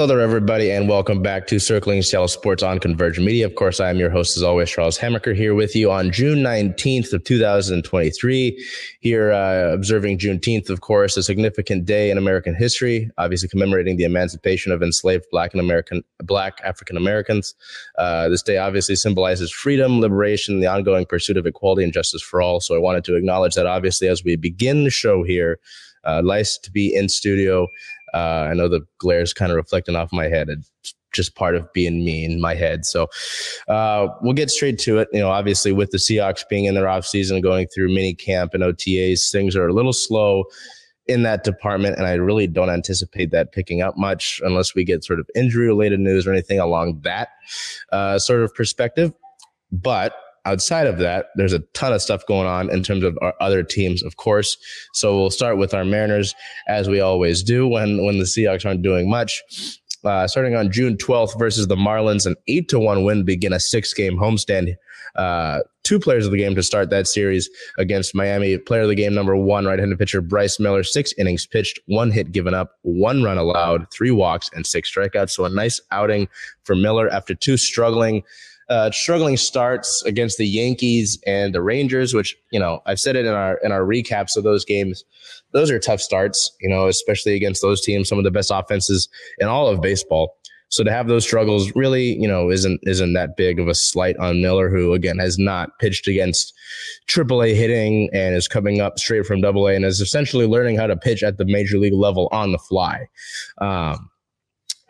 Hello there, everybody, and welcome back to Circling Seattle Sports on Converge Media. Of course, I am your host, as always, Charles Hamaker, here with you on June 19th of 2023. Here, uh, observing Juneteenth, of course, a significant day in American history, obviously commemorating the emancipation of enslaved Black and American, Black African Americans. Uh, this day obviously symbolizes freedom, liberation, the ongoing pursuit of equality and justice for all. So I wanted to acknowledge that, obviously, as we begin the show here. Uh, nice to be in studio uh, I know the glare is kind of reflecting off my head. It's just part of being me in my head. So uh, we'll get straight to it. You know, obviously with the Seahawks being in their off season, going through mini camp and OTAs, things are a little slow in that department, and I really don't anticipate that picking up much unless we get sort of injury related news or anything along that uh, sort of perspective. But outside of that, there's a ton of stuff going on in terms of our other teams, of course. So we'll start with our Mariners, as we always do when when the Seahawks aren't doing much. Uh, starting on June 12th versus the Marlins, an eight to one win begin a six game homestand. Uh, two players of the game to start that series against Miami. Player of the game number one, right-handed pitcher Bryce Miller, six innings pitched, one hit given up, one run allowed, three walks, and six strikeouts. So a nice outing for Miller after two struggling uh, struggling starts against the Yankees and the Rangers, which you know I've said it in our in our recaps of those games. Those are tough starts, you know, especially against those teams, some of the best offenses in all of baseball. So to have those struggles really, you know, isn't isn't that big of a slight on Miller, who again has not pitched against AAA hitting and is coming up straight from AA and is essentially learning how to pitch at the major league level on the fly. Um,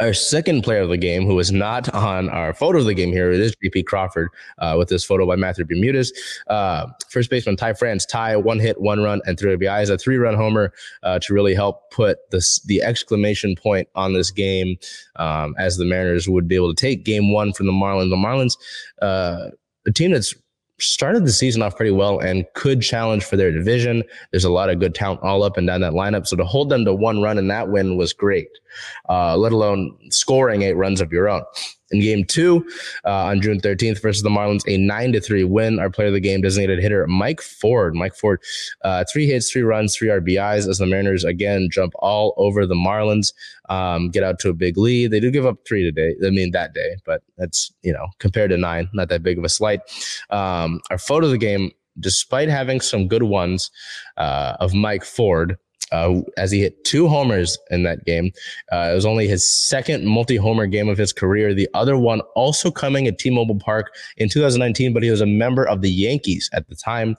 our second player of the game, who is not on our photo of the game here, it is JP Crawford uh, with this photo by Matthew Bermudez. Uh, first baseman Ty France, Ty, one hit, one run, and three RBIs, a three run homer uh, to really help put this, the exclamation point on this game um, as the Mariners would be able to take game one from the Marlins. The Marlins, uh, a team that's started the season off pretty well and could challenge for their division. There's a lot of good talent all up and down that lineup. So to hold them to one run in that win was great, uh, let alone scoring eight runs of your own. In game two, uh, on June 13th versus the Marlins, a nine to three win. Our player of the game, designated hitter Mike Ford. Mike Ford, uh, three hits, three runs, three RBIs as the Mariners again jump all over the Marlins, um, get out to a big lead. They do give up three today. I mean that day, but that's you know compared to nine, not that big of a slight. Um, our photo of the game, despite having some good ones uh, of Mike Ford uh, as he hit two homers in that game. Uh, it was only his second multi-homer game of his career. The other one also coming at T-Mobile Park in 2019, but he was a member of the Yankees at the time.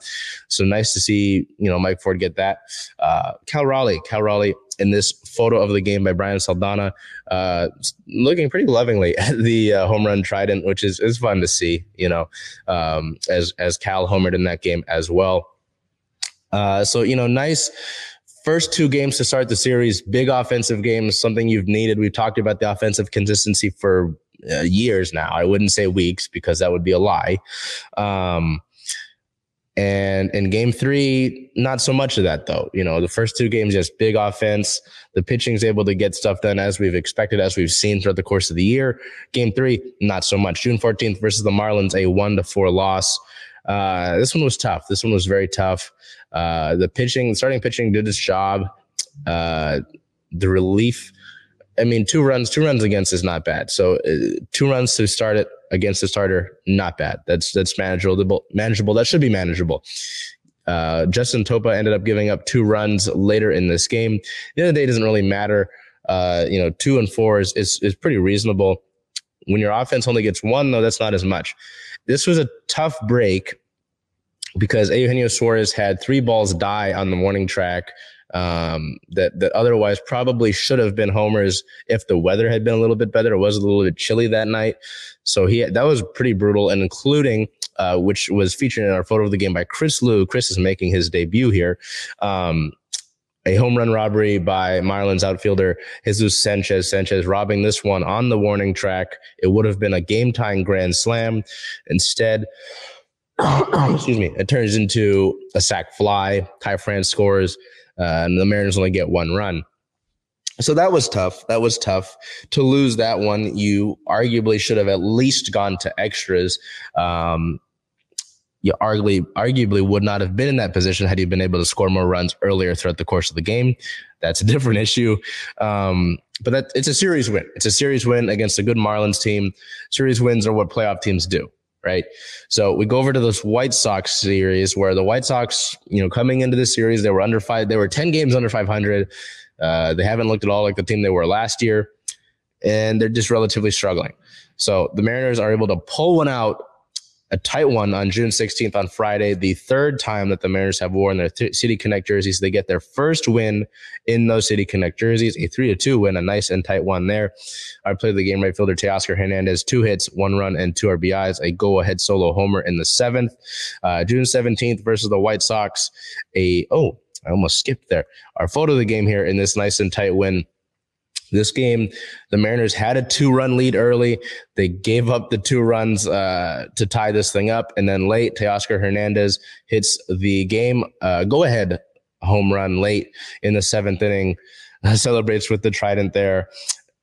So nice to see, you know, Mike Ford get that. Uh, Cal Raleigh, Cal Raleigh in this photo of the game by Brian Saldana, uh, looking pretty lovingly at the uh, home run trident, which is, is fun to see, you know, um, as, as Cal homered in that game as well. Uh, so, you know, nice, first two games to start the series, big offensive games, something you've needed. We've talked about the offensive consistency for uh, years now. I wouldn't say weeks because that would be a lie. Um, and in game three, not so much of that though. You know, the first two games, just big offense. The pitching's able to get stuff done as we've expected, as we've seen throughout the course of the year. Game three, not so much. June 14th versus the Marlins, a one to four loss. Uh, this one was tough. This one was very tough. Uh, the pitching, starting pitching did its job. Uh, the relief, I mean, two runs, two runs against is not bad. So uh, two runs to start it against the starter, not bad. That's that's manageable. Manageable. That should be manageable. Uh, Justin Topa ended up giving up two runs later in this game. The other day doesn't really matter. Uh, you know, two and four is, is is pretty reasonable. When your offense only gets one, though, that's not as much. This was a tough break because Eugenio Suarez had three balls die on the warning track um, that that otherwise probably should have been homers if the weather had been a little bit better. It was a little bit chilly that night, so he that was pretty brutal, and including. Uh, which was featured in our photo of the game by Chris Liu. Chris is making his debut here. Um, a home run robbery by Marlins outfielder Jesus Sanchez. Sanchez robbing this one on the warning track. It would have been a game time grand slam. Instead, excuse me, it turns into a sac fly. Ty France scores, uh, and the Mariners only get one run. So that was tough. That was tough to lose that one. You arguably should have at least gone to extras. Um, you arguably arguably would not have been in that position had you been able to score more runs earlier throughout the course of the game. That's a different issue. Um, but that it's a series win. It's a series win against a good Marlins team. Series wins are what playoff teams do, right? So we go over to this White Sox series where the White Sox, you know, coming into this series, they were under five. They were ten games under five hundred. Uh, they haven't looked at all like the team they were last year, and they're just relatively struggling. So the Mariners are able to pull one out a tight one on June 16th on Friday, the third time that the Mariners have worn their th- City Connect jerseys. They get their first win in those City Connect jerseys, a three to two win, a nice and tight one there. I played the game right fielder Teoscar Hernandez, two hits, one run, and two RBIs, a go ahead solo homer in the seventh. Uh, June 17th versus the White Sox, a, oh, I almost skipped there. Our photo of the game here in this nice and tight win this game, the Mariners had a two run lead early. They gave up the two runs uh, to tie this thing up. And then late, Teoscar Hernandez hits the game uh, go ahead home run late in the seventh inning, celebrates with the trident there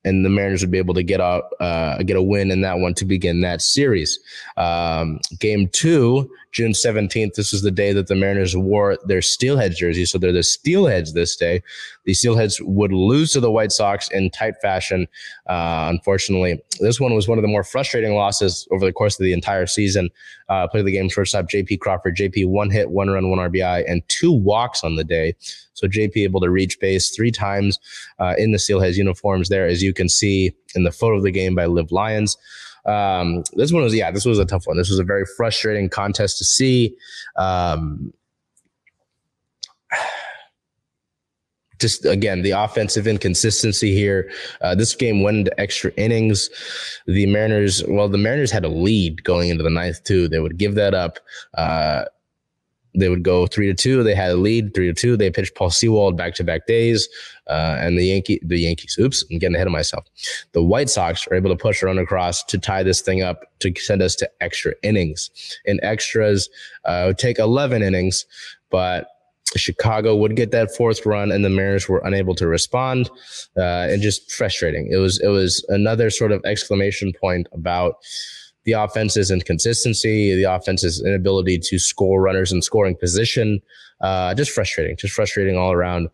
and the Mariners would be able to get a uh, get a win in that one to begin that series. Um, game two, June seventeenth. This is the day that the Mariners wore their Steelheads jerseys, so they're the Steelheads this day. The Steelheads would lose to the White Sox in tight fashion. Uh, unfortunately, this one was one of the more frustrating losses over the course of the entire season. Uh, played the game shortstop J.P. Crawford. J.P. one hit, one run, one RBI, and two walks on the day. So JP able to reach base three times uh, in the Steelheads uniforms there, as you can see in the photo of the game by Live Lions. Um, this one was, yeah, this was a tough one. This was a very frustrating contest to see. Um, just again the offensive inconsistency here. Uh, this game went into extra innings. The Mariners, well, the Mariners had a lead going into the ninth too. They would give that up. Uh, they would go three to two. They had a lead three to two. They pitched Paul Sewald back to back days, uh, and the Yankee the Yankees. Oops, I'm getting ahead of myself. The White Sox are able to push a run across to tie this thing up to send us to extra innings. In extras, uh, take 11 innings, but Chicago would get that fourth run, and the Mariners were unable to respond, uh, and just frustrating. It was it was another sort of exclamation point about the offense's inconsistency, the offense's inability to score runners in scoring position. Uh, just frustrating, just frustrating all around.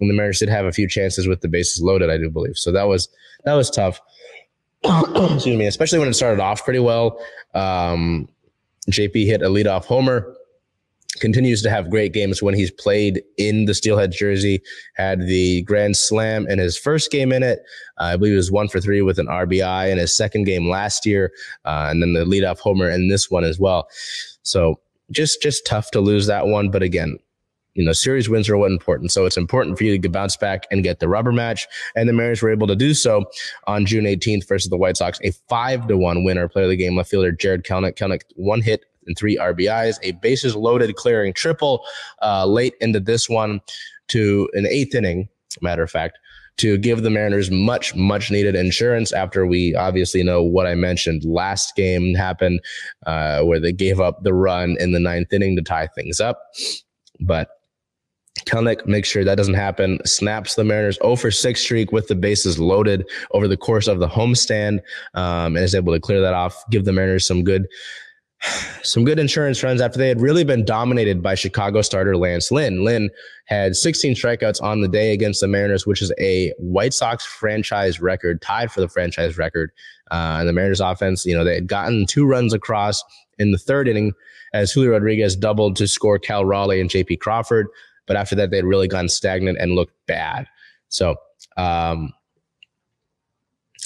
And the Mariners did have a few chances with the bases loaded, I do believe. So that was that was tough. Excuse me, especially when it started off pretty well. Um, JP hit a leadoff homer continues to have great games when he's played in the Steelhead jersey. Had the grand slam in his first game in it. Uh, I believe it was one for three with an RBI in his second game last year, uh, and then the leadoff homer in this one as well. So just just tough to lose that one, but again. You know, series wins are what important. So it's important for you to bounce back and get the rubber match. And the Mariners were able to do so on June 18th versus the White Sox. A five to one winner, player of the game, left fielder Jarred Kelenic. Kelenic one hit, and three RBIs, a bases loaded clearing triple uh, late into this one to an eighth inning, matter of fact, to give the Mariners much, much needed insurance after we obviously know what I mentioned last game happened, uh, where they gave up the run in the ninth inning to tie things up. But Kelenic makes sure that doesn't happen, snaps the Mariners 0 for 6 streak with the bases loaded over the course of the homestand, um, and is able to clear that off, give the Mariners some good some good insurance runs after they had really been dominated by Chicago starter Lance Lynn. Lynn had 16 strikeouts on the day against the Mariners, which is a White Sox franchise record, tied for the franchise record. Uh, and the Mariners offense, you know, they had gotten two runs across in the third inning as Julio Rodriguez doubled to score Cal Raleigh and JP Crawford. But after that, they'd really gone stagnant and looked bad. So, um,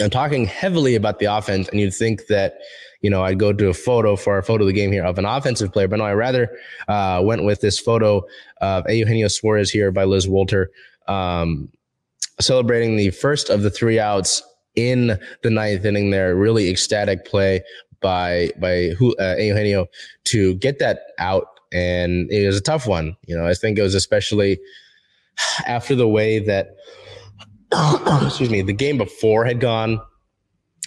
I'm talking heavily about the offense, and you'd think that you know, I'd go to a photo for a photo of the game here of an offensive player, but no, I rather uh, went with this photo of Eugenio Suarez here by Liz Walter, um, celebrating the first of the three outs in the ninth inning there. Really ecstatic play by by uh, Eugenio to get that out, and it was a tough one. You know, I think it was especially after the way that excuse me, the game before had gone,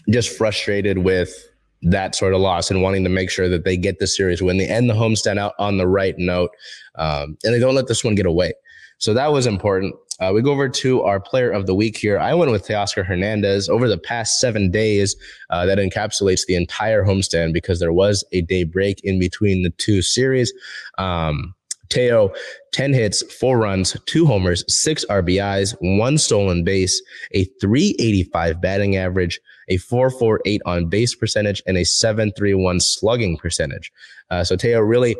just frustrated with that sort of loss and wanting to make sure that they get the series win. They end the homestand out on the right note, um, and they don't let this one get away. So that was important. Uh, we go over to our player of the week here. I went with Teoscar Hernandez over the past seven days. Uh, that encapsulates the entire homestand because there was a day break in between the two series. Um, Teo, 10 hits, four runs, two homers, six RBIs, one stolen base, a 385 batting average, a 448 on base percentage, and a 731 slugging percentage. Uh, so Teo really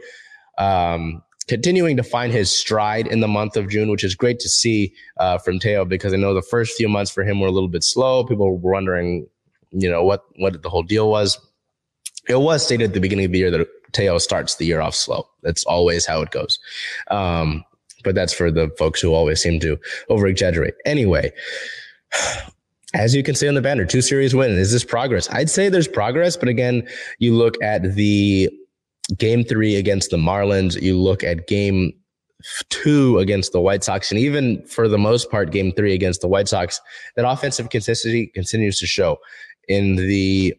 um, continuing to find his stride in the month of June, which is great to see uh, from Teo because I know the first few months for him were a little bit slow. People were wondering, you know, what what the whole deal was. It was stated at the beginning of the year that Teo starts the year off slow. That's always how it goes. Um, but that's for the folks who always seem to over exaggerate. Anyway, as you can see on the banner, two series win. Is this progress? I'd say there's progress, but again, you look at the game three against the Marlins, you look at game two against the White Sox, and even for the most part, game three against the White Sox, that offensive consistency continues to show. In the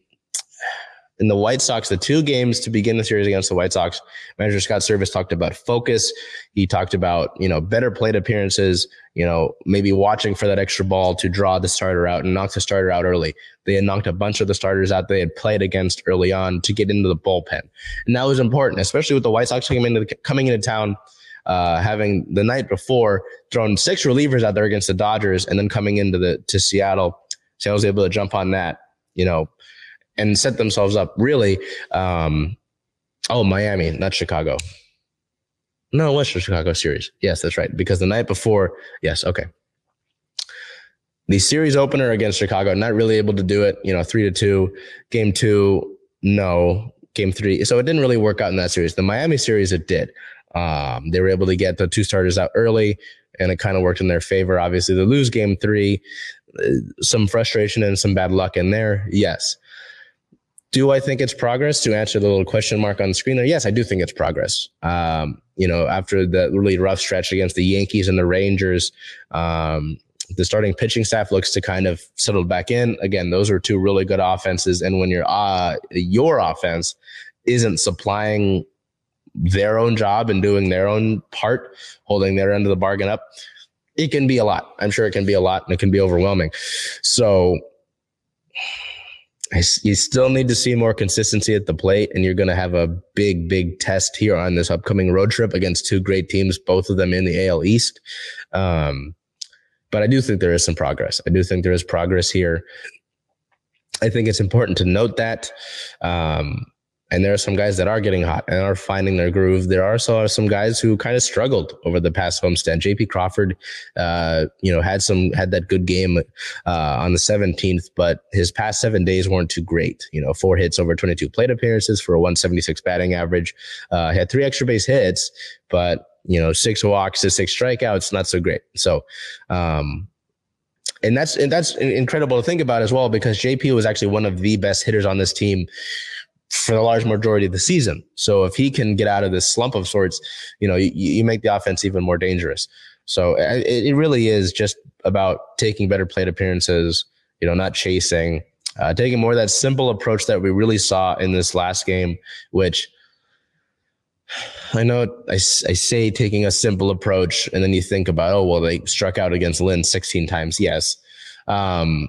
in the White Sox, the two games to begin the series against the White Sox, manager Scott Servais talked about focus. He talked about, you know, better plate appearances, you know, maybe watching for that extra ball to draw the starter out and knock the starter out early. They had knocked a bunch of the starters out they had played against early on to get into the bullpen. And that was important, especially with the White Sox coming into, the, coming into town, uh, having the night before thrown six relievers out there against the Dodgers and then coming into the, to Seattle. Seattle was able to jump on that, you know, and set themselves up really. Um, oh, Miami, not Chicago. No, was the Chicago series. Yes, that's right. Because the night before, yes, okay. The series opener against Chicago, not really able to do it. You know, three to two. Game two, no. Game three, so it didn't really work out in that series. The Miami series, it did. Um, they were able to get the two starters out early, and it kind of worked in their favor. Obviously, they lose game three, uh, some frustration and some bad luck in there. Yes. Do I think it's progress? To answer the little question mark on the screen there, yes, I do think it's progress. Um, you know, after the really rough stretch against the Yankees and the Rangers, um, the starting pitching staff looks to kind of settle back in. Again, those are two really good offenses, and when your uh, your offense isn't supplying their own job and doing their own part, holding their end of the bargain up, it can be a lot. I'm sure it can be a lot, and it can be overwhelming. So you still need to see more consistency at the plate, and you're going to have a big, big test here on this upcoming road trip against two great teams, both of them in the AL East. Um, but I do think there is some progress. I do think there is progress here. I think it's important to note that. Um, and there are some guys that are getting hot and are finding their groove. There are also some guys who kind of struggled over the past homestand. JP Crawford, uh, you know, had some had that good game uh, on the 17th, but his past seven days weren't too great. You know, four hits over 22 plate appearances for a 176 batting average. Uh, had three extra base hits, but you know, six walks to six strikeouts, not so great. So, um, and that's and that's incredible to think about as well because JP was actually one of the best hitters on this team for the large majority of the season. So if he can get out of this slump of sorts, you know, you, you make the offense even more dangerous. So it, it, really is just about taking better plate appearances, you know, not chasing, uh, taking more that simple approach that we really saw in this last game, which I know I, I say taking a simple approach and then you think about, oh, well, they struck out against Lynn 16 times. Yes. Um,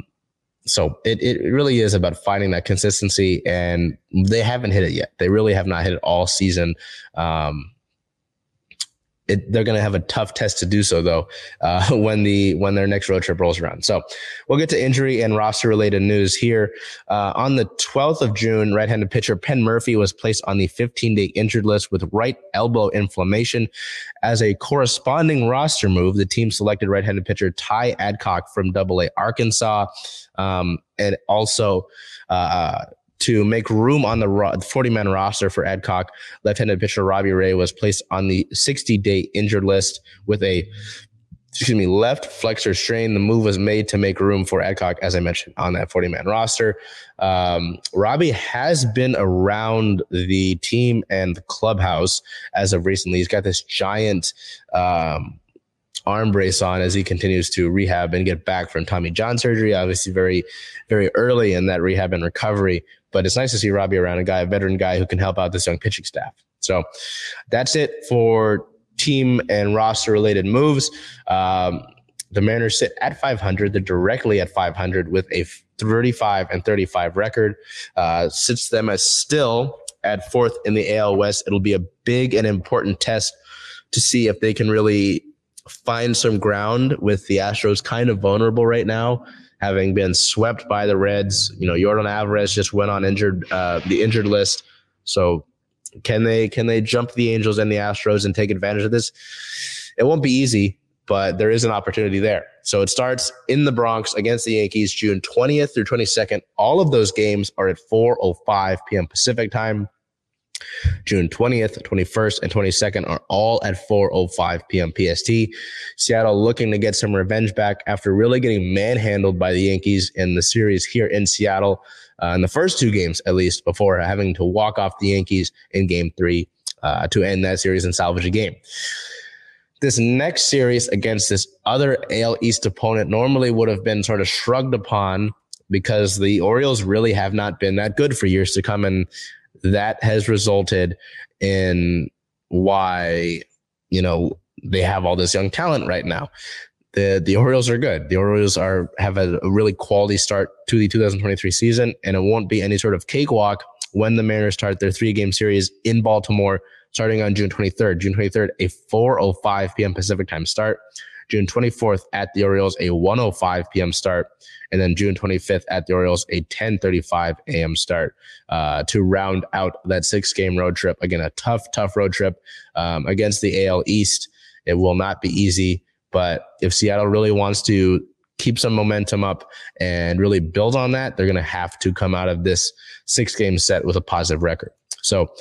so it, it really is about finding that consistency and they haven't hit it yet. They really have not hit it all season. Um, it, they're going to have a tough test to do so though uh, when the when their next road trip rolls around. So we'll get to injury and roster related news here. Uh, on the 12th of June, right-handed pitcher Penn Murfee was placed on the 15-day injured list with right elbow inflammation. As a corresponding roster move, the team selected right-handed pitcher Ty Adcock from Double A Arkansas, um, and also. Uh, to make room on the 40 man roster for Adcock. Left handed pitcher Robbie Ray was placed on the 60 day injured list with a excuse me, left flexor strain. The move was made to make room for Adcock, as I mentioned, on that 40 man roster. Um, Robbie has been around the team and the clubhouse as of recently. He's got this giant, um, arm brace on as he continues to rehab and get back from Tommy John surgery. Obviously, very, very early in that rehab and recovery. But it's nice to see Robbie around, a guy, a veteran guy who can help out this young pitching staff. So that's it for team and roster related moves. Um, the Mariners sit at 500. They're directly at 500 with a 35 and 35 record. Uh, sits them as still at fourth in the AL West. It'll be a big and important test to see if they can really find some ground with the Astros kind of vulnerable right now, having been swept by the Reds. You know, Yordan Alvarez just went on injured uh, the injured list. So can they can they jump the Angels and the Astros and take advantage of this? It won't be easy, but there is an opportunity there. So it starts in the Bronx against the Yankees June 20th through 22nd. All of those games are at 4:05 p.m. Pacific time. June 20th, 21st, and 22nd are all at 4:05 p.m. PST. Seattle looking to get some revenge back after really getting manhandled by the Yankees in the series here in Seattle uh, in the first two games, at least, before having to walk off the Yankees in Game Three uh, to end that series and salvage a game. This next series against this other AL East opponent normally would have been sort of shrugged upon because the Orioles really have not been that good for years to come, and that has resulted in why you know they have all this young talent right now. The the Orioles are good. The Orioles are have a, really quality start to the 2023 season, and it won't be any sort of cakewalk when the Mariners start their three game series in Baltimore starting on June 23rd. June 23rd, a 4:05 p.m. Pacific time start. June 24th at the Orioles, a 1:05 p.m. start, and then June 25th at the Orioles, a 10:35 a.m. start uh, to round out that six-game road trip. Again, a tough, tough road trip um, against the AL East. It will not be easy, but if Seattle really wants to keep some momentum up and really build on that, they're going to have to come out of this six-game set with a positive record. So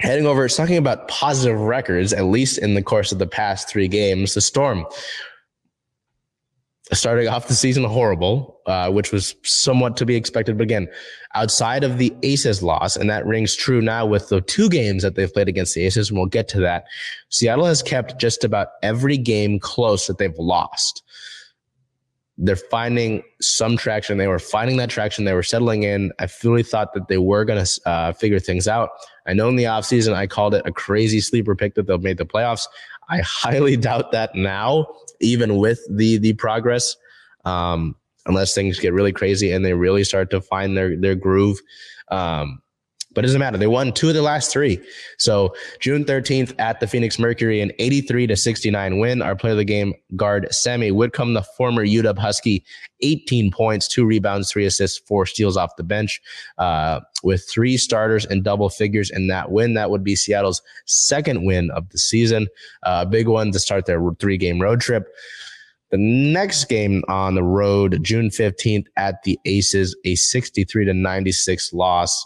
heading over, talking about positive records, at least in the course of the past three games, the Storm starting off the season horrible, uh, which was somewhat to be expected. But again, outside of the Aces loss, and that rings true now with the two games that they've played against the Aces, and we'll get to that. Seattle has kept just about every game close that they've lost they're finding some traction. They were finding that traction. They were settling in. I fully thought that they were going to uh, figure things out. I know in the offseason, I called it a crazy sleeper pick that they'll make the playoffs. I highly doubt that now, even with the the progress, um, unless things get really crazy and they really start to find their their groove. Um, but it doesn't matter. They won two of the last three. So June 13th at the Phoenix Mercury, an 83 to 69 win. Our player of the game guard Sami Whitcomb, the former UW Husky, 18 points, two rebounds, three assists, four steals off the bench, uh, with three starters and double figures in that win. That would be Seattle's second win of the season. A uh, big one to start their three game road trip. The next game on the road, June 15th at the Aces, a 63 to 96 loss.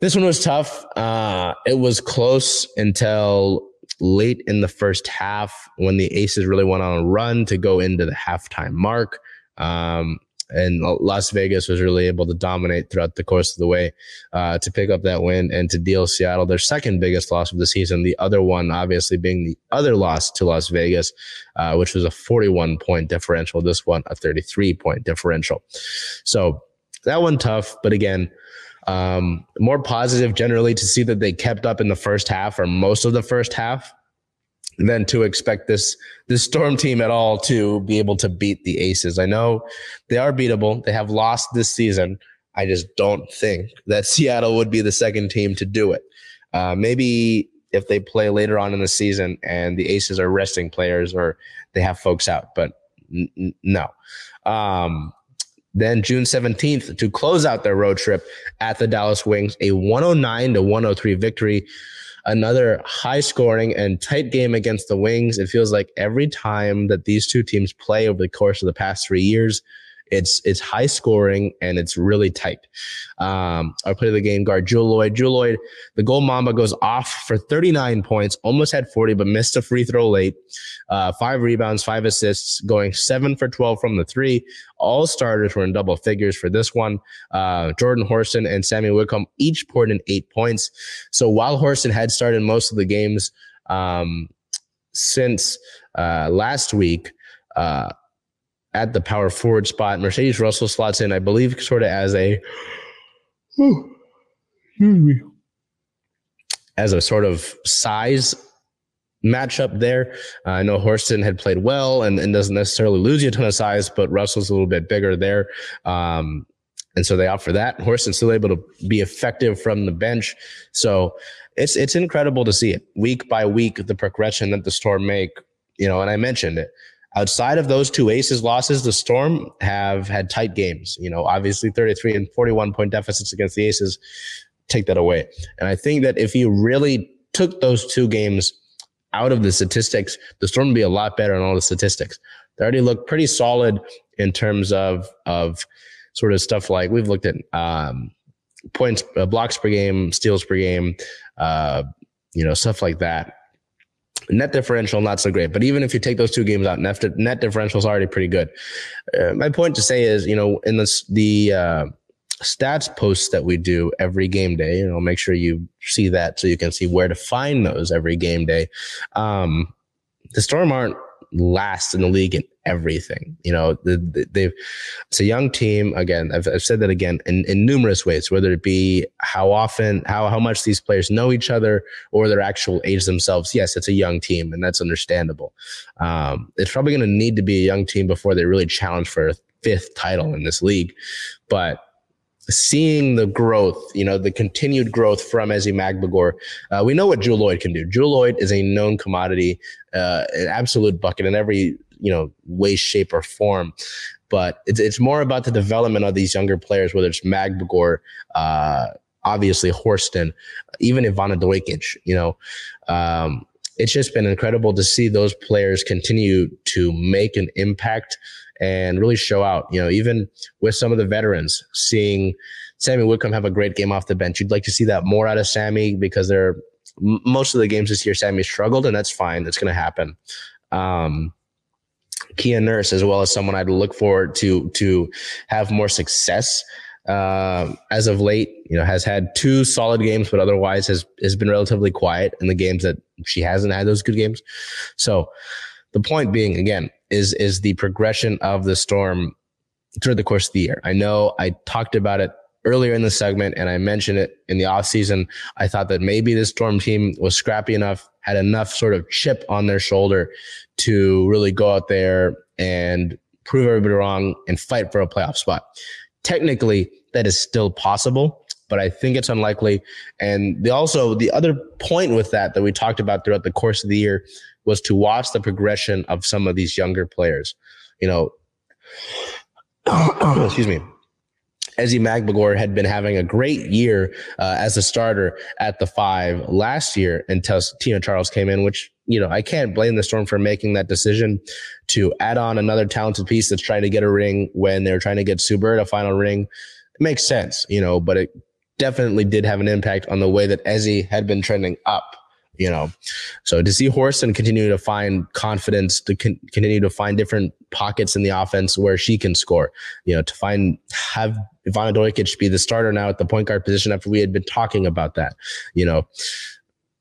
This one was tough. Uh, it was close until late in the first half when the Aces really went on a run to go into the halftime mark. Um, and Las Vegas was really able to dominate throughout the course of the way uh, to pick up that win and to deal Seattle their second biggest loss of the season. The other one, obviously, being the other loss to Las Vegas, uh, which was a 41 point differential. This one, a 33 point differential. So that one tough, but again, um, more positive generally to see that they kept up in the first half or most of the first half than to expect this this storm team at all to be able to beat the aces. I know they are beatable. They have lost this season. I just don't think that seattle would be the second team to do it. Uh, maybe if they play later on in the season and the aces are resting players or they have folks out but n- n- no. Um, then June 17th to close out their road trip at the Dallas Wings, a 109 to 103 victory. Another high scoring and tight game against the Wings. It feels like every time that these two teams play over the course of the past three years, it's it's high scoring and it's really tight. Um, I play the game guard Jewell Loyd. Jewell Loyd, the gold mamba goes off for 39 points, almost had 40, but missed a free throw late. Uh, five rebounds, five assists, going seven for 12 from the three. All starters were in double figures for this one. Uh, Jordan Horston and Sami Whitcomb each poured in eight points. So while Horston had started most of the games, um, since uh, last week uh, at the power forward spot. Mercedes Russell slots in, I believe, sort of as a as a sort of size matchup there. Uh, I know Horston had played well and, and, doesn't necessarily lose you a ton of size, but Russell's a little bit bigger there. Um, and so they offer that. Horston's still able to be effective from the bench. So it's it's incredible to see it week by week, the progression that the Storm make. You know, and I mentioned it. Outside of those two aces losses, the Storm have had tight games. You know, obviously 33 and 41 point deficits against the aces take that away. And I think that if you really took those two games out of the statistics, the Storm would be a lot better in all the statistics. They already look pretty solid in terms of of sort of stuff like we've looked at um, points, uh, blocks per game, steals per game, uh, you know, stuff like that. Net differential, not so great. But even if you take those two games out, net, net differential is already pretty good. Uh, my point to say is, you know, in this, the uh, stats posts that we do every game day, you know, make sure you see that so you can see where to find those every game day. Um, the Storm aren't last in the league in everything. You know, they've it's a young team. Again, I've, I've said that again in, in numerous ways, whether it be how often, how how much these players know each other or their actual age themselves. Yes, it's a young team, and that's understandable. Um, it's probably going to need to be a young team before they really challenge for a fifth title in this league, but seeing the growth, you know, the continued growth from Ezi Magbegor. Uh, we know what Jewell Loyd can do. Jewell Loyd is a known commodity, uh, an absolute bucket in every, you know, way, shape, or form. But it's, it's more about the development of these younger players, whether it's Magbegor, uh, obviously Horston, even Ivana Dojkic, you know, um, it's just been incredible to see those players continue to make an impact and really show out. You know, even with some of the veterans, seeing Sami Whitcomb have a great game off the bench. You'd like to see that more out of Sami because they're most of the games this year Sami struggled, and that's fine. That's going to happen. Um, Kia Nurse, as well as someone I'd look forward to to have more success uh, as of late. You know, has had two solid games, but otherwise has has been relatively quiet in the games that she hasn't had those good games. So the point being, again, is is the progression of the storm through the course of the year. I know I talked about it earlier in the segment and I mentioned it in the off season. I thought that maybe this storm team was scrappy enough, had enough sort of chip on their shoulder to really go out there and prove everybody wrong and fight for a playoff spot. Technically, that is still possible, but I think it's unlikely. And the also the other point with that that we talked about throughout the course of the year was to watch the progression of some of these younger players. You know, excuse me. Ezi Magbegor had been having a great year uh, as a starter at the five last year until Tina Charles came in, which, you know, I can't blame the Storm for making that decision to add on another talented piece that's trying to get a ring when they're trying to get Sue Bird a final ring. It makes sense, you know, but it definitely did have an impact on the way that Ezi had been trending up you know. So to see Horston continue to find confidence, to con- continue to find different pockets in the offense where she can score, you know, to find have Ivana Dojkic be the starter now at the point guard position after we had been talking about that, you know.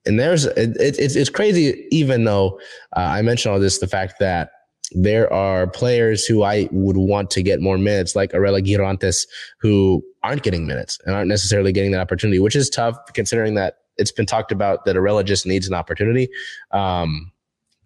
And there's it, it's it's crazy even though uh, I mentioned all this the fact that there are players who I would want to get more minutes, like Arella Guirantes, who aren't getting minutes and aren't necessarily getting that opportunity, which is tough considering that it's been talked about that Arella just needs an opportunity. Um,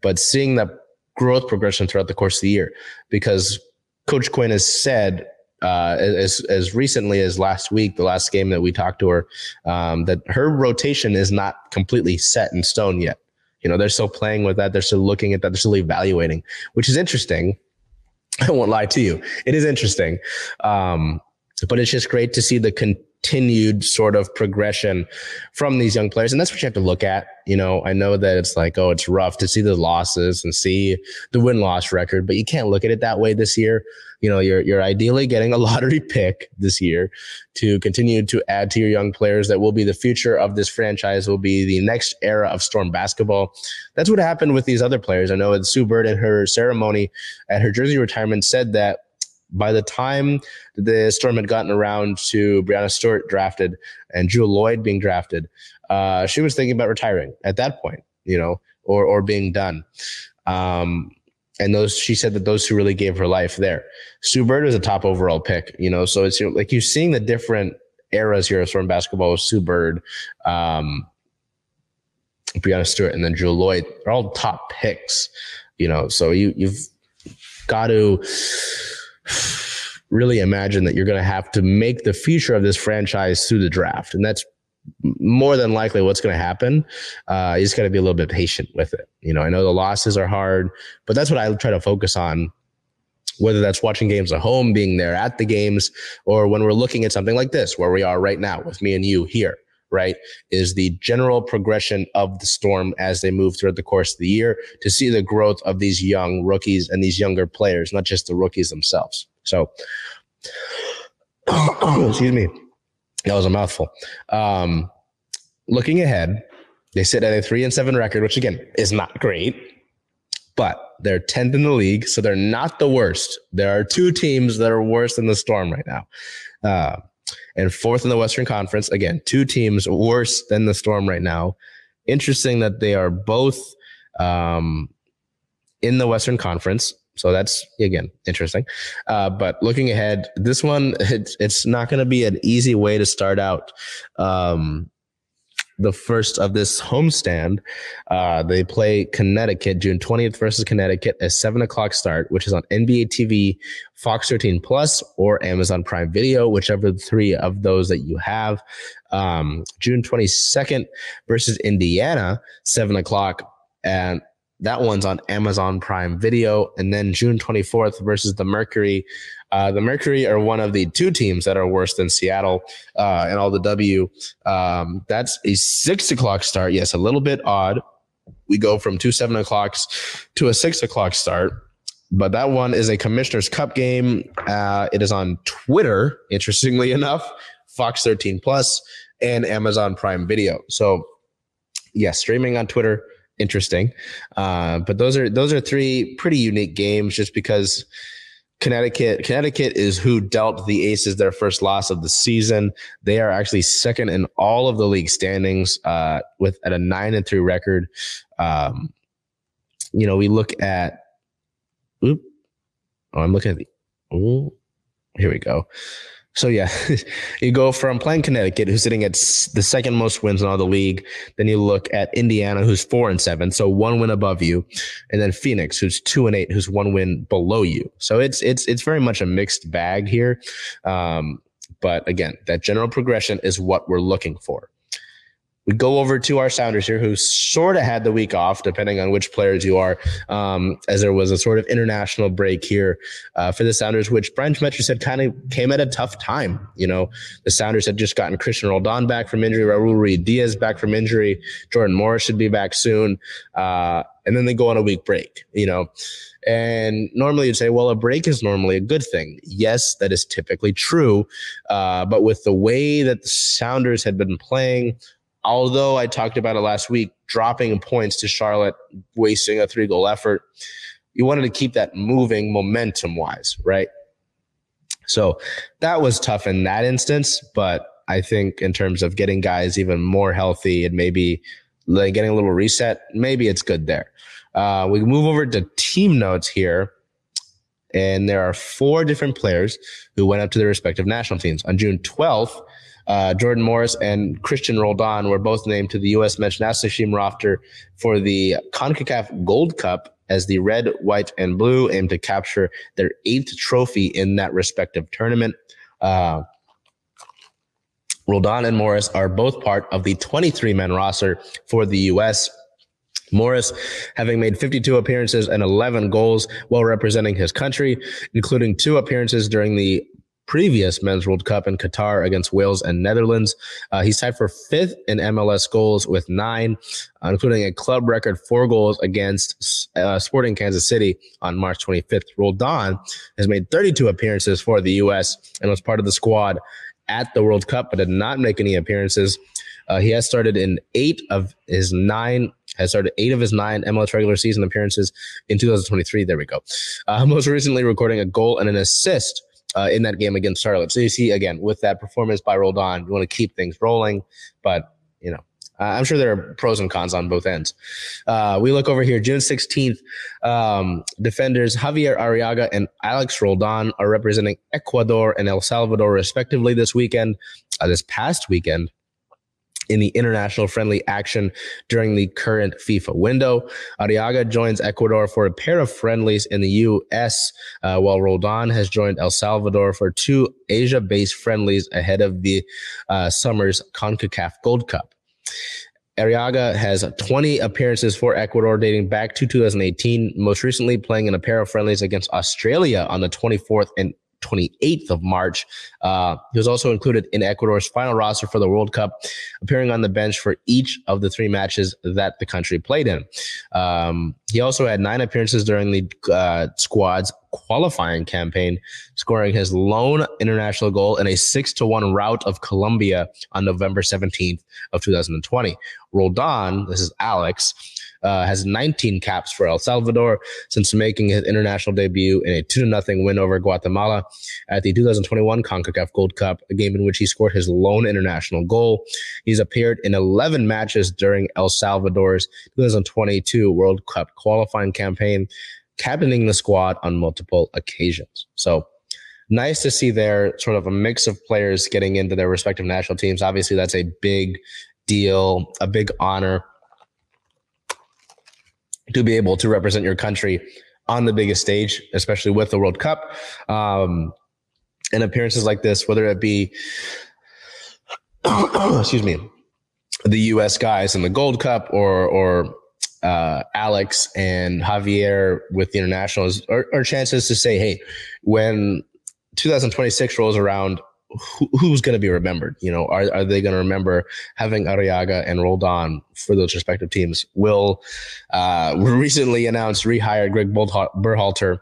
but seeing that growth progression throughout the course of the year, because Coach Quinn has said uh, as as recently as last week, the last game that we talked to her, um, that her rotation is not completely set in stone yet. You know, they're still playing with that. They're still looking at that. They're still evaluating, which is interesting. I won't lie to you. It is interesting. Um, but it's just great to see the con- continued sort of progression from these young players. And that's what you have to look at. You know, I know that it's like, oh, it's rough to see the losses and see the win loss record, but you can't look at it that way this year. You know, you're, you're ideally getting a lottery pick this year to continue to add to your young players that will be the future of this franchise, will be the next era of Storm basketball. That's what happened with these other players. I know Sue Bird at her ceremony at her jersey retirement said that by the time the Storm had gotten around to Breanna Stewart drafted and Jewell Loyd being drafted, uh, she was thinking about retiring at that point. you know, or or being done. Um, and those she said that those who really gave her life there. Sue Bird was a top overall pick, you know, so it's like you're seeing the different eras here of storm basketball with Sue Bird, um, Breanna Stewart, and then Jewell Loyd. They're all top picks, you know. So you you've got to really imagine that you're going to have to make the future of this franchise through the draft, and that's more than likely what's going to happen. Uh, you just got to be a little bit patient with it. You know, I know the losses are hard, but that's what I try to focus on. Whether that's watching games at home, being there at the games, or when we're looking at something like this, where we are right now with me and you here, right? Is the general progression of the storm as they move throughout the course of the year to see the growth of these young rookies and these younger players, not just the rookies themselves. So, excuse me. That was a mouthful. Um, looking ahead, they sit at a three and seven record, which again is not great, but they're 10th in the league. So they're not the worst. There are two teams that are worse than the Storm right now. Uh, and fourth in the Western Conference. Again, two teams worse than the Storm right now. Interesting that they are both um, in the Western Conference. So that's again interesting. Uh, but looking ahead, this one it's, it's not going to be an easy way to start out. Um, the first of this homestand. Uh, they play Connecticut June 20th versus Connecticut at seven o'clock start, which is on NBA TV, Fox 13 Plus, or Amazon Prime Video, whichever three of those that you have. Um, June 22nd versus Indiana, seven o'clock. And that one's on Amazon Prime Video. And then June 24th versus the Mercury. Uh, the Mercury are one of the two teams that are worse than Seattle uh, and all the W. Um, that's a six o'clock start. Yes, a little bit odd. We go from two seven o'clocks to a six o'clock start. But that one is a Commissioner's Cup game. Uh, it is on Twitter, interestingly enough, Fox 13 Plus, and Amazon Prime Video. So, yes, yeah, streaming on Twitter interesting. Uh, but those are those are three pretty unique games, just because Connecticut Connecticut is who dealt the Aces their first loss of the season. They are actually second in all of the league standings uh, with at a nine and three record. Um, you know, we look at. Oop, oh, I'm looking at the. Here we go. So yeah, you go from playing Connecticut, who's sitting at the second most wins in all the league. Then you look at Indiana, who's four and seven, so one win above you, and then Phoenix, who's two and eight, who's one win below you. So it's it's it's very much a mixed bag here. Um, but again, that general progression is what we're looking for we go over to our Sounders here, who sort of had the week off, depending on which players you are, um, as there was a sort of international break here uh, for the Sounders, which Brian Schmetzer said kind of came at a tough time. You know, the Sounders had just gotten Cristian Roldan back from injury, Raul Ruidiaz back from injury, Jordan Morris should be back soon, uh, and then they go on a week break. You know. And normally you'd say, well, a break is normally a good thing. Yes, that is typically true. Uh, but with the way that the Sounders had been playing, although I talked about it last week, dropping points to Charlotte, wasting a three goal effort, you wanted to keep that moving momentum wise, right? So that was tough in that instance. But I think in terms of getting guys even more healthy and maybe like getting a little reset, maybe it's good there. Uh, we move over to team notes here. And there are four different players who went up to their respective national teams. On June 12th, uh, Jordan Morris and Cristian Roldan were both named to the U.S. men's national team roster for the CONCACAF Gold Cup as the red, white, and blue aim to capture their eighth trophy in that respective tournament. Uh, Roldan and Morris are both part of the 23 man roster for the U.S. Morris, having made 52 appearances and 11 goals while representing his country, including two appearances during the previous Men's World Cup in Qatar against Wales and Netherlands. Uh, he's tied for fifth in MLS goals with nine, uh, including a club record four goals against uh, Sporting Kansas City on March 25th. Roldan has made 32 appearances for the U.S. and was part of the squad at the World Cup, but did not make any appearances. Uh, he has started in eight of his nine has started eight of his nine MLS regular season appearances in 2023. There we go. Uh, most recently recording a goal and an assist uh, in that game against Charlotte. So you see again with that performance by Roldan, you want to keep things rolling, but you know I'm sure there are pros and cons on both ends. Uh, we look over here, June 16th. Um, defenders Xavier Arreaga and Alex Roldan are representing Ecuador and El Salvador, respectively, this weekend. Uh, this past weekend, in the international friendly action during the current FIFA window. Arreaga joins Ecuador for a pair of friendlies in the U.S., uh, while Roldan has joined El Salvador for two Asia based friendlies ahead of the uh, summer's CONCACAF Gold Cup. Arreaga has 20 appearances for Ecuador dating back to 2018, most recently playing in a pair of friendlies against Australia on the 24th and 28th of March. Uh, he was also included in Ecuador's final roster for the World Cup, appearing on the bench for each of the three matches that the country played in. Um, he also had nine appearances during the uh, squad's qualifying campaign, scoring his lone international goal in a six to one rout of Colombia on November 17th of 2020. Roldan, this is Alex, uh, has 19 caps for El Salvador since making his international debut in a 2 0 win over Guatemala at the 2021 CONCACAF Gold Cup, a game in which he scored his lone international goal. He's appeared in 11 matches during El Salvador's 2022 World Cup qualifying campaign, captaining the squad on multiple occasions. So, nice to see there sort of a mix of players getting into their respective national teams. Obviously, that's a big deal, a big honor to be able to represent your country on the biggest stage, especially with the World Cup. Um, and appearances like this, whether it be, excuse me, the U.S. guys in the Gold Cup or or uh, Alex and Javier with the internationals, are, are chances to say, hey, when 2026 rolls around, who, who's going to be remembered? You know, are, are they going to remember having Arreaga and Roldan for those respective teams? Will uh, recently announced rehired Greg Berhalter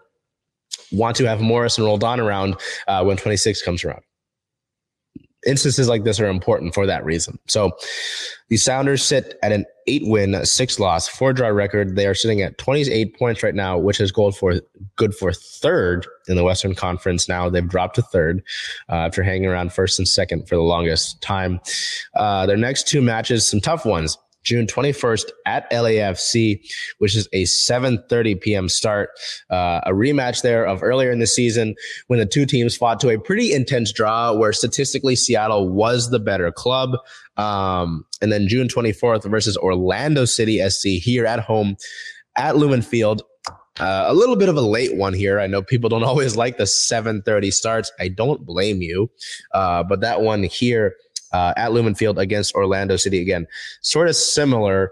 want to have Morris and Roldan around uh, when 26 comes around? Instances like this are important for that reason. So the Sounders sit at an eight win, six loss, four draw record. They are sitting at 28 points right now, which is good for good for third in the Western Conference. Now they've dropped to third uh, after hanging around first and second for the longest time. Uh, their next two matches, some tough ones. June 21st at LAFC, which is a 7:30 p.m. start. Uh, a rematch there of earlier in the season when the two teams fought to a pretty intense draw, where statistically Seattle was the better club. Um, and then June 24th versus Orlando City SC here at home at Lumen Field. Uh, a little bit of a late one here. I know people don't always like the 7:30 starts. I don't blame you, uh, but that one here uh, at Lumen Field against Orlando City again. Sort of similar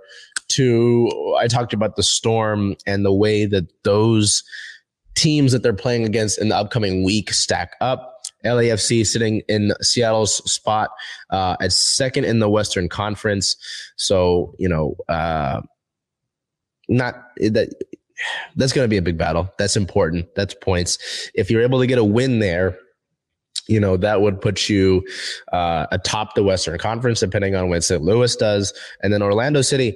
to I talked about the Storm and the way that those teams that they're playing against in the upcoming week stack up. LAFC sitting in Seattle's spot uh, at second in the Western Conference. So you know, uh, not that that's going to be a big battle. That's important. That's points. If you're able to get a win there, you know, that would put you uh, atop the Western Conference, depending on what St. Louis does. And then Orlando City.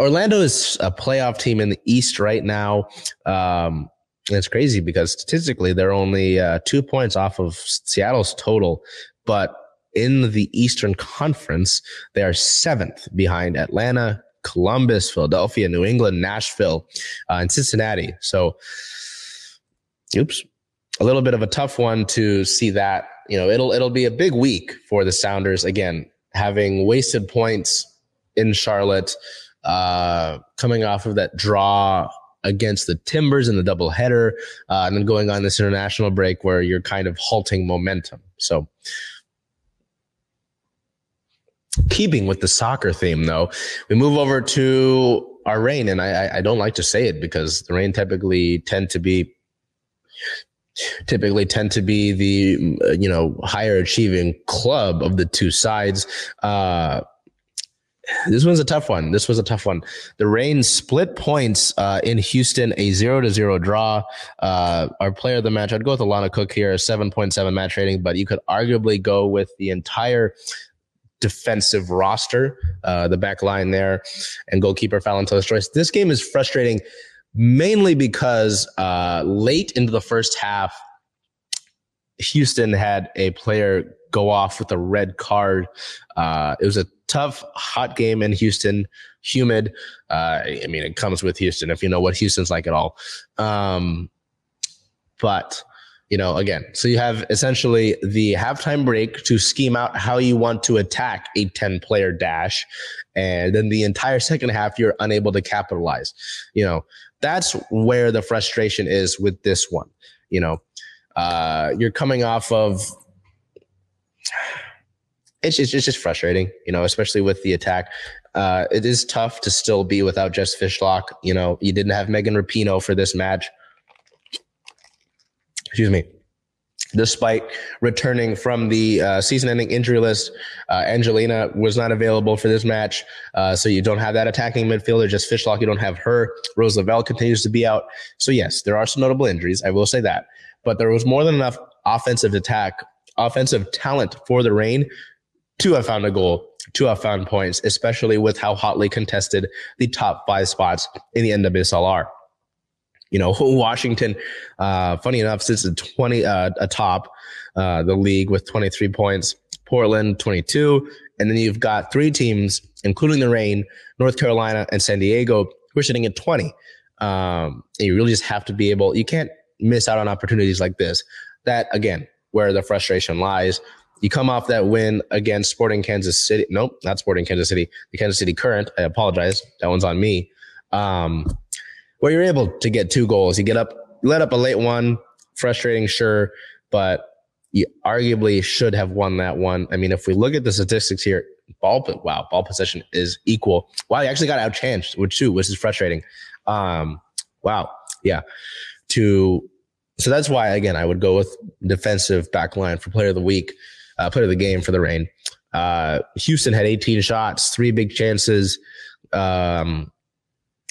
Orlando is a playoff team in the East right now. Um, it's crazy because statistically, they're only uh, two points off of Seattle's total. But in the Eastern Conference, they are seventh behind Atlanta, Columbus, Philadelphia, New England, Nashville, uh, and Cincinnati. So, oops, a little bit of a tough one to see that. You know, it'll it'll be a big week for the Sounders again, having wasted points in Charlotte, uh, coming off of that draw against the Timbers in the doubleheader, uh, and then going on this international break where you're kind of halting momentum. So, keeping with the soccer theme, though, we move over to our Reign, and I, I don't like to say it because the Reign typically tend to be typically tend to be the you know higher achieving club of the two sides. Uh, this one's a tough one. This was a tough one. The Reign split points uh, in Houston, a zero to zero draw. Uh, our player of the match, I'd go with Alana Cook here, seven point seven match rating, but you could arguably go with the entire defensive roster, uh, the back line there, and goalkeeper Phallon Torres. This game is frustrating mainly because uh, late into the first half, Houston had a player go off with a red card. Uh, it was a tough, hot game in Houston, humid. Uh, I mean, it comes with Houston if you know what Houston's like at all. Um, but you know, again, so you have essentially the halftime break to scheme out how you want to attack a 10 player dash. And then the entire second half, you're unable to capitalize. You know, that's where the frustration is with this one. You know, uh, you're coming off of it's just, it's just frustrating, you know, especially with the attack. Uh, it is tough to still be without Jess Fishlock. You know, you didn't have Megan Rapinoe for this match. Excuse me. Despite returning from the uh, season-ending injury list, uh, Angelina was not available for this match, uh, so you don't have that attacking midfielder. Jess Fishlock, you don't have her. Rose Lavelle continues to be out. So yes, there are some notable injuries. I will say that, but there was more than enough offensive attack, offensive talent for the Reign to have found a goal, to have found points, especially with how hotly contested the top five spots in the NWSL are. You know, Washington, uh, funny enough, sits at 20, uh, atop uh, the league with 23 points, Portland 22. And then you've got three teams, including the Reign, North Carolina, and San Diego, who are sitting at 20. Um, and you really just have to be able, you can't miss out on opportunities like this. That, again, where the frustration lies. You come off that win against Sporting Kansas City. Nope, not Sporting Kansas City. The Kansas City Current. I apologize. That one's on me. Um, where you're able to get two goals. You get up, let up a late one. Frustrating, sure, but you arguably should have won that one. I mean, if we look at the statistics here, ball, wow, ball possession is equal. Wow, you actually got outchanced with two, which is frustrating. Um, wow, yeah. To so that's why again I would go with defensive back line for player of the week uh, player of the game for the Reign. Uh, Houston had 18 shots, three big chances, um,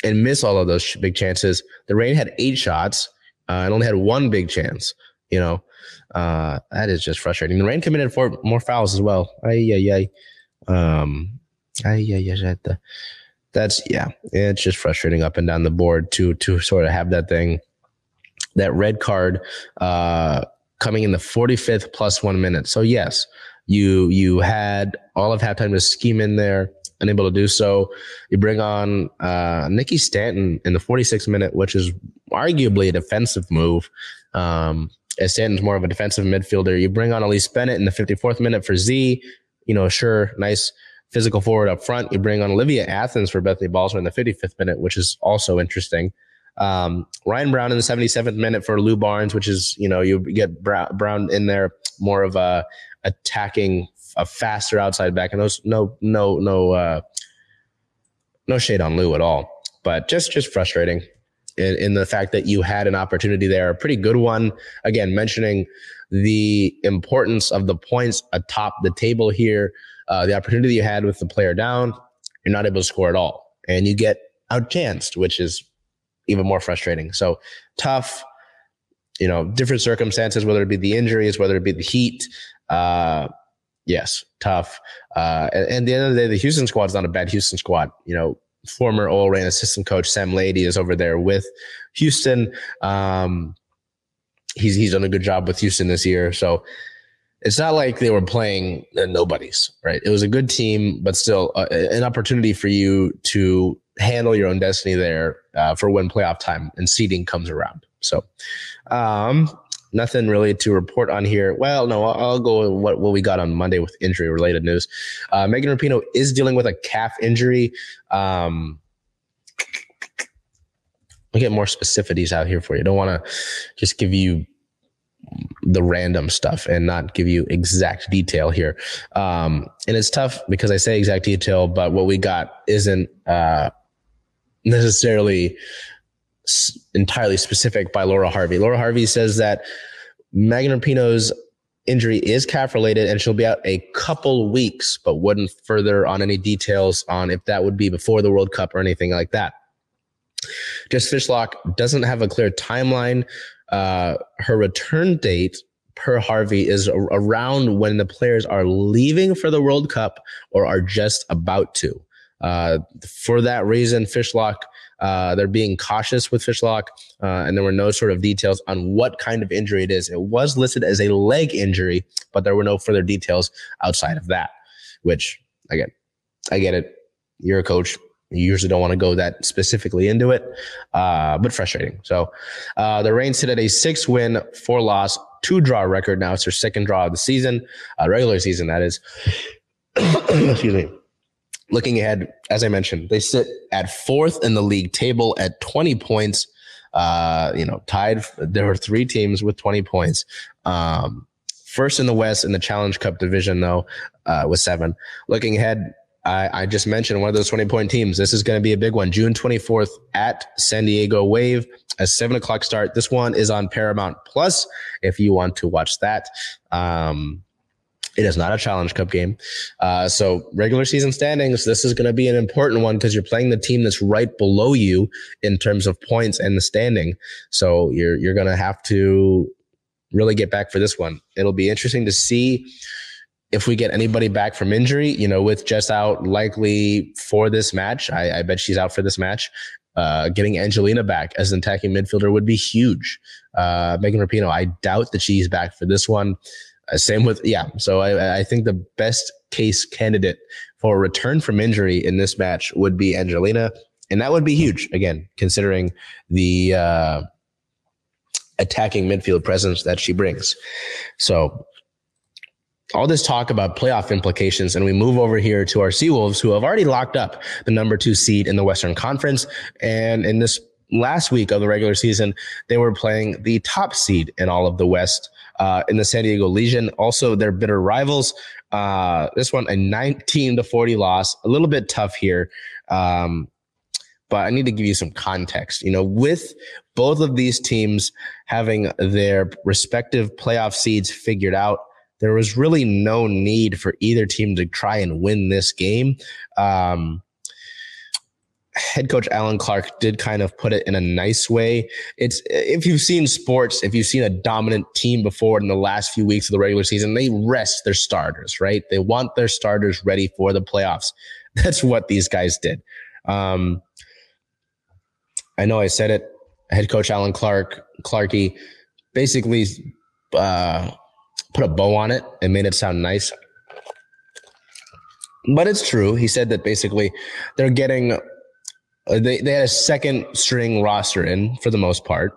and miss all of those big chances. The Reign had eight shots uh, and only had one big chance. You know, uh, that is just frustrating. The Reign committed four more fouls as well. Ay, ay, ay. Um, ay, ay. That's yeah, it's just frustrating up and down the board to to sort of have that thing, that red card. Uh, coming in the 45th plus one minute. So yes, you you had all of halftime to scheme in there, unable to do so. You bring on uh, Nikki Stanton in the 46th minute, which is arguably a defensive move. Um, as Stanton's more of a defensive midfielder. You bring on Elise Bennett in the 54th minute for Z. You know, sure, nice physical forward up front. You bring on Olivia Athens for Bethany Balcer in the 55th minute, which is also interesting. Um, Ryan Brown in the 77th minute for Lou Barnes, which is, you know, you get Brown in there more of a attacking, a faster outside back. And those, no, no, no, uh, no shade on Lou at all, but just, just frustrating in, in the fact that you had an opportunity there, a pretty good one. Again, mentioning the importance of the points atop the table here, uh, the opportunity you had with the player down, you're not able to score at all. And you get outchanced, which is even more frustrating. So tough, you know, different circumstances, whether it be the injuries, whether it be the heat. Uh, yes, tough. Uh, and, and at the end of the day, the Houston squad is not a bad Houston squad. You know, former OL Reign assistant coach Sam Laity is over there with Houston. Um, he's he's done a good job with Houston this year. So it's not like they were playing nobodies, right? It was a good team, but still uh, an opportunity for you to handle your own destiny there uh, for when playoff time and seeding comes around. So, um, nothing really to report on here. Well, no, I'll, I'll go with what, what we got on Monday with injury related news. Uh, Megan Rapinoe is dealing with a calf injury. Um, I'll get more specificities out here for you. Don't want to just give you the random stuff and not give you exact detail here. Um, and it's tough because I say exact detail, but what we got isn't uh, necessarily entirely specific by Laura Harvey. Laura Harvey says that Megan Rapinoe's injury is calf related and she'll be out a couple weeks, but wouldn't further on any details on if that would be before the World Cup or anything like that. Jess Fishlock doesn't have a clear timeline. Uh, her return date per Harvey is around when the players are leaving for the World Cup or are just about to. Uh, for that reason, Fishlock, uh, they're being cautious with Fishlock, uh, and there were no sort of details on what kind of injury it is. It was listed as a leg injury, but there were no further details outside of that, which, again, I get it. You're a coach. You usually don't want to go that specifically into it, uh, but frustrating. So uh, the Reigns sit at a six win, four loss, two draw record. Now it's their second draw of the season, regular season, that is. Excuse me. Looking ahead, as I mentioned, they sit at fourth in the league table at 20 points. Uh, you know, tied. There were three teams with 20 points. Um, first in the West in the Challenge Cup division, though, uh, with seven. Looking ahead, I, I, just mentioned one of those 20 point teams. This is going to be a big one. June 24th at San Diego Wave, a seven o'clock start. This one is on Paramount Plus if you want to watch that. Um, it is not a challenge cup game. Uh, so regular season standings, this is going to be an important one because you're playing the team that's right below you in terms of points and the standing. So you're, you're going to have to really get back for this one. It'll be interesting to see if we get anybody back from injury, you know, with Jess out likely for this match, I, I bet she's out for this match. Uh, getting Angelina back as an attacking midfielder would be huge. Uh, Megan Rapinoe, I doubt that she's back for this one. Uh, same with, yeah. So I, I think the best case candidate for a return from injury in this match would be Angelina. And that would be huge, again, considering the uh, attacking midfield presence that she brings. So all this talk about playoff implications, and we move over here to our Seawolves, who have already locked up the number two seed in the Western Conference. And in this last week of the regular season, they were playing the top seed in all of the West uh, in the San Diego Legion. Also, their bitter rivals. Uh, this one, a 19 to 40 loss, a little bit tough here. Um, but I need to give you some context. You know, with both of these teams having their respective playoff seeds figured out, there was really no need for either team to try and win this game. Um, head coach Allen Clarke did kind of put it in a nice way. It's if you've seen sports, if you've seen a dominant team before in the last few weeks of the regular season, they rest their starters, right? They want their starters ready for the playoffs. That's what these guys did. Um, I know I said it. Head coach Allen Clarke, Clarky, basically uh, put a bow on it and made it sound nice. But it's true. He said that basically they're getting they they had a second string roster in for the most part,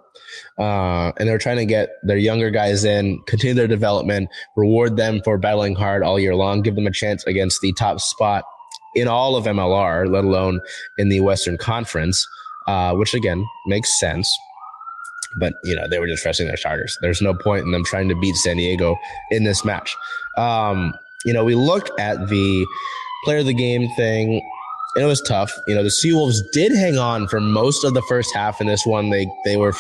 uh, and they're trying to get their younger guys in, continue their development, reward them for battling hard all year long, give them a chance against the top spot in all of MLR, let alone in the Western Conference, uh, which again makes sense but you know they were just resting their starters. There's no point in them trying to beat San Diego in this match. Um, you know, we look at the player of the game thing. And it was tough. You know, the Seawolves did hang on for most of the first half in this one. They they were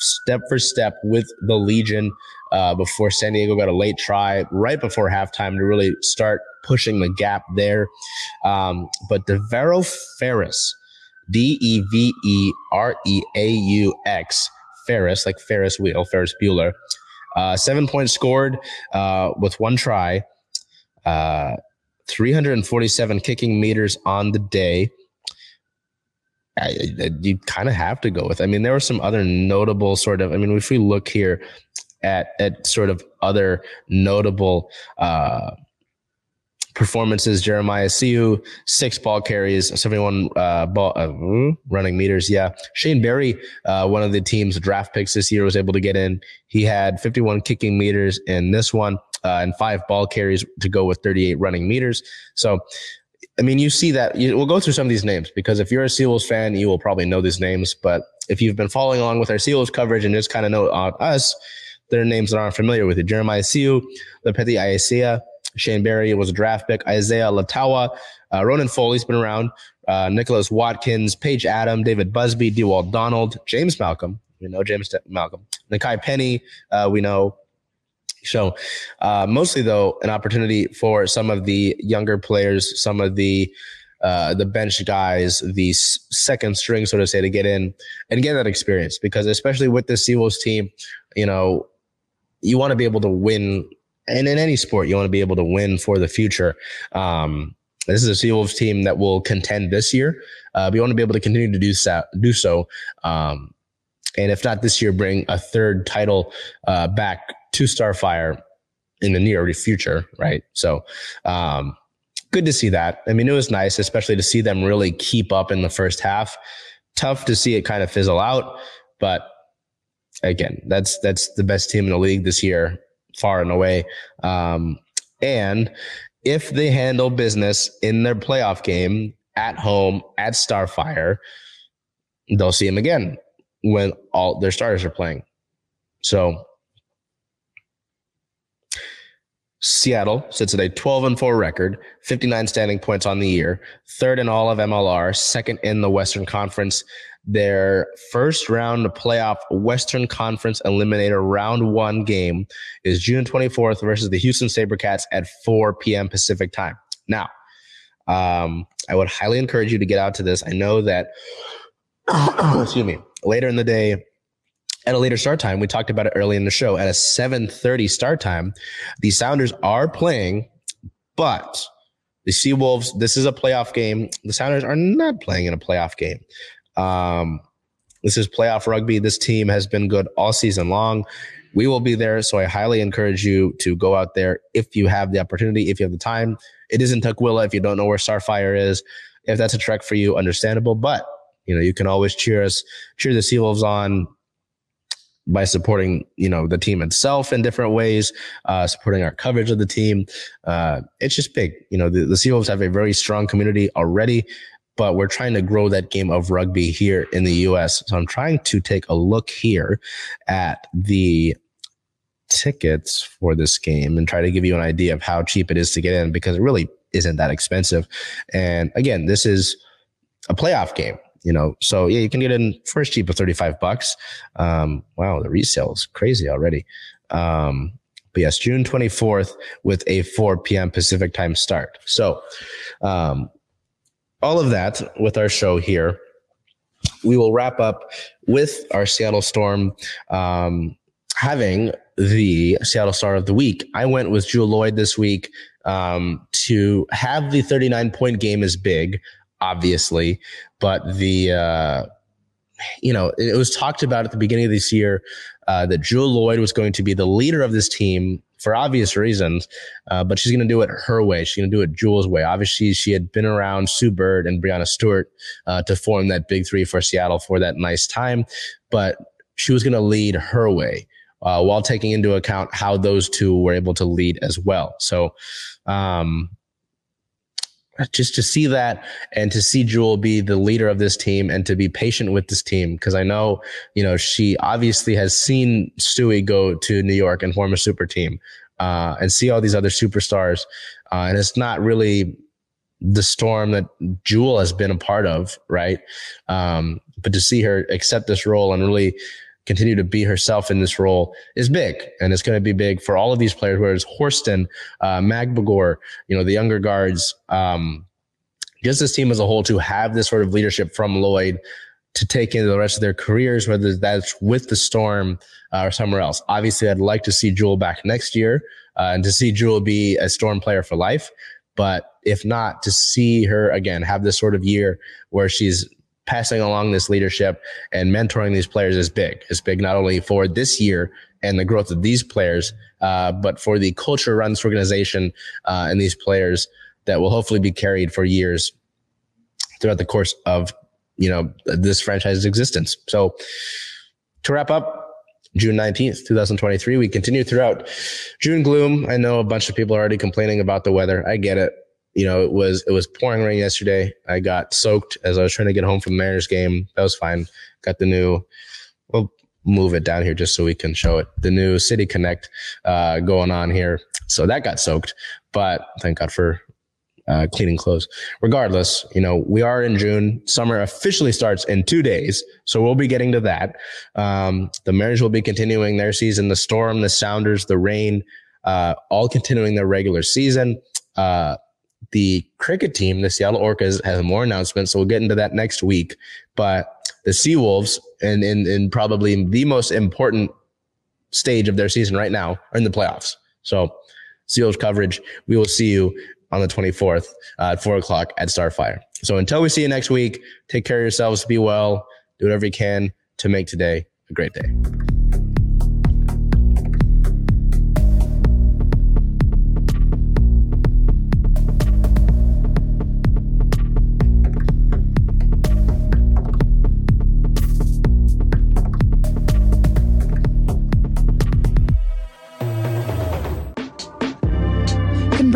step for step with the Legion uh, before San Diego got a late try right before halftime to really start pushing the gap there. Um, but Devereaux Ferris, D E V E R E A U X, Ferris, like Ferris wheel, Ferris Bueller. Uh, seven points scored uh, with one try, uh, 347 kicking meters on the day. I, I, you kind of have to go with. I mean, there were some other notable sort of. I mean, if we look here at at sort of other notable uh, performances. Jeremiah Siu, six ball carries, 71 uh, ball uh, running meters. Yeah. Shane Barry, uh, one of the team's draft picks this year, was able to get in. He had 51 kicking meters in this one uh, and five ball carries to go with 38 running meters. So, I mean, you see that. You, we'll go through some of these names because if you're a Seals fan, you will probably know these names. But if you've been following along with our Seals coverage and just kind of know on us, there are names that aren't familiar with you. Jeremiah Siu, Lepeti Ayesea, Shane Barry was a draft pick. Isaiah Latawa, uh, Ronan Foley's been around. Uh, Nicholas Watkins, Paige Adam, David Busby, Dewald Donald, James Malcolm. We know James Malcolm. Nakai Penny, uh, we know. So, uh, mostly though, an opportunity for some of the younger players, some of the uh, the bench guys, the second string, so to say, to get in and get that experience. Because especially with the Seawolves team, you know, you want to be able to win and in any sport, you want to be able to win for the future. Um, this is a Seawolves team that will contend this year. Uh, we want to be able to continue to do so. Do so. Um, and if not this year, bring a third title uh, back to Starfire in the near future, right? So, um, good to see that. I mean, it was nice, especially to see them really keep up in the first half. Tough to see it kind of fizzle out, but again, that's that's the best team in the league this year, far and away. Um, and if they handle business in their playoff game at home at Starfire, they'll see them again when all their starters are playing. So Seattle sits at a 12 and 4 record, 59 standing points on the year, third in all of MLR, second in the Western Conference. Their first round playoff Western Conference Eliminator round one game is June 24th versus the Houston Sabercats at 4 p.m. Pacific time. Now, um, I would highly encourage you to get out to this. I know that, excuse me, later in the day, at a later start time, we talked about it early in the show. At a 7:30 start time, the Sounders are playing, but the Seawolves. This is a playoff game. The Sounders are not playing in a playoff game. Um, this is playoff rugby. This team has been good all season long. We will be there. So I highly encourage you to go out there if you have the opportunity, if you have the time. It is in Tukwila if you don't know where Starfire is. If that's a trek for you, understandable. But, you know, you can always cheer us, cheer the Seawolves on by supporting, you know, the team itself in different ways, uh, supporting our coverage of the team. Uh, it's just big. You know, the, the Seawolves have a very strong community already but we're trying to grow that game of rugby here in the US. So I'm trying to take a look here at the tickets for this game and try to give you an idea of how cheap it is to get in because it really isn't that expensive. And again, this is a playoff game, you know. So yeah, you can get in first cheap of 35 bucks. Um, wow, the resale is crazy already. Um, but yes, June 24th with a 4 p.m. Pacific time start. So, um, all of that with our show here. We will wrap up with our Seattle Storm um, having the Seattle Star of the Week. I went with Jewell Loyd this week um, to have the 39 point game is big, obviously, but the uh, you know it was talked about at the beginning of this year uh, that Jewell Loyd was going to be the leader of this team for obvious reasons, uh, but she's going to do it her way. She's going to do it Jewell's way. Obviously, she had been around Sue Bird and Breanna Stewart uh, to form that big three for Seattle for that nice time, but she was going to lead her way. Uh, while taking into account how those two were able to lead as well. So, um, just to see that and to see Jewell be the leader of this team and to be patient with this team. Cause I know, you know, she obviously has seen Stewie go to New York and form a super team, uh, and see all these other superstars. Uh, and it's not really the storm that Jewell has been a part of, right? Um, but to see her accept this role and really continue to be herself in this role is big. And it's going to be big for all of these players, Whereas Horston, uh, Magbegor, you know, the younger guards, um, just this team as a whole to have this sort of leadership from Loyd to take into the rest of their careers, whether that's with the Storm uh, or somewhere else. Obviously, I'd like to see Jewell back next year uh, and to see Jewell be a Storm player for life. But if not, to see her again have this sort of year where she's passing along this leadership and mentoring these players is big. It's big not only for this year and the growth of these players, uh, but for the culture around this organization uh, and these players that will hopefully be carried for years throughout the course of you know this franchise's existence. So to wrap up. June 19th, 2023. We continue throughout June gloom. I know a bunch of people are already complaining about the weather. I get it you know, it was it was pouring rain yesterday. I got soaked as I was trying to get home from the Mariners game. That was fine. Got the new. We'll move it down here just so we can show it. The new City Connect uh, going on here. So that got soaked, but thank God for uh, cleaning clothes. Regardless, you know, we are in June. Summer officially starts in two days. So we'll be getting to that. Um, the Mariners will be continuing their season. The storm, the Sounders, the Reign, uh, all continuing their regular season. Uh, the cricket team, the Seattle Orcas, has more announcements. So we'll get into that next week. But the Seawolves, and in, in probably the most important stage of their season right now, are in the playoffs. So Seals coverage. We will see you on the 24th uh, at four o'clock at Starfire. So until we see you next week, take care of yourselves, be well, do whatever you can to make today a great day.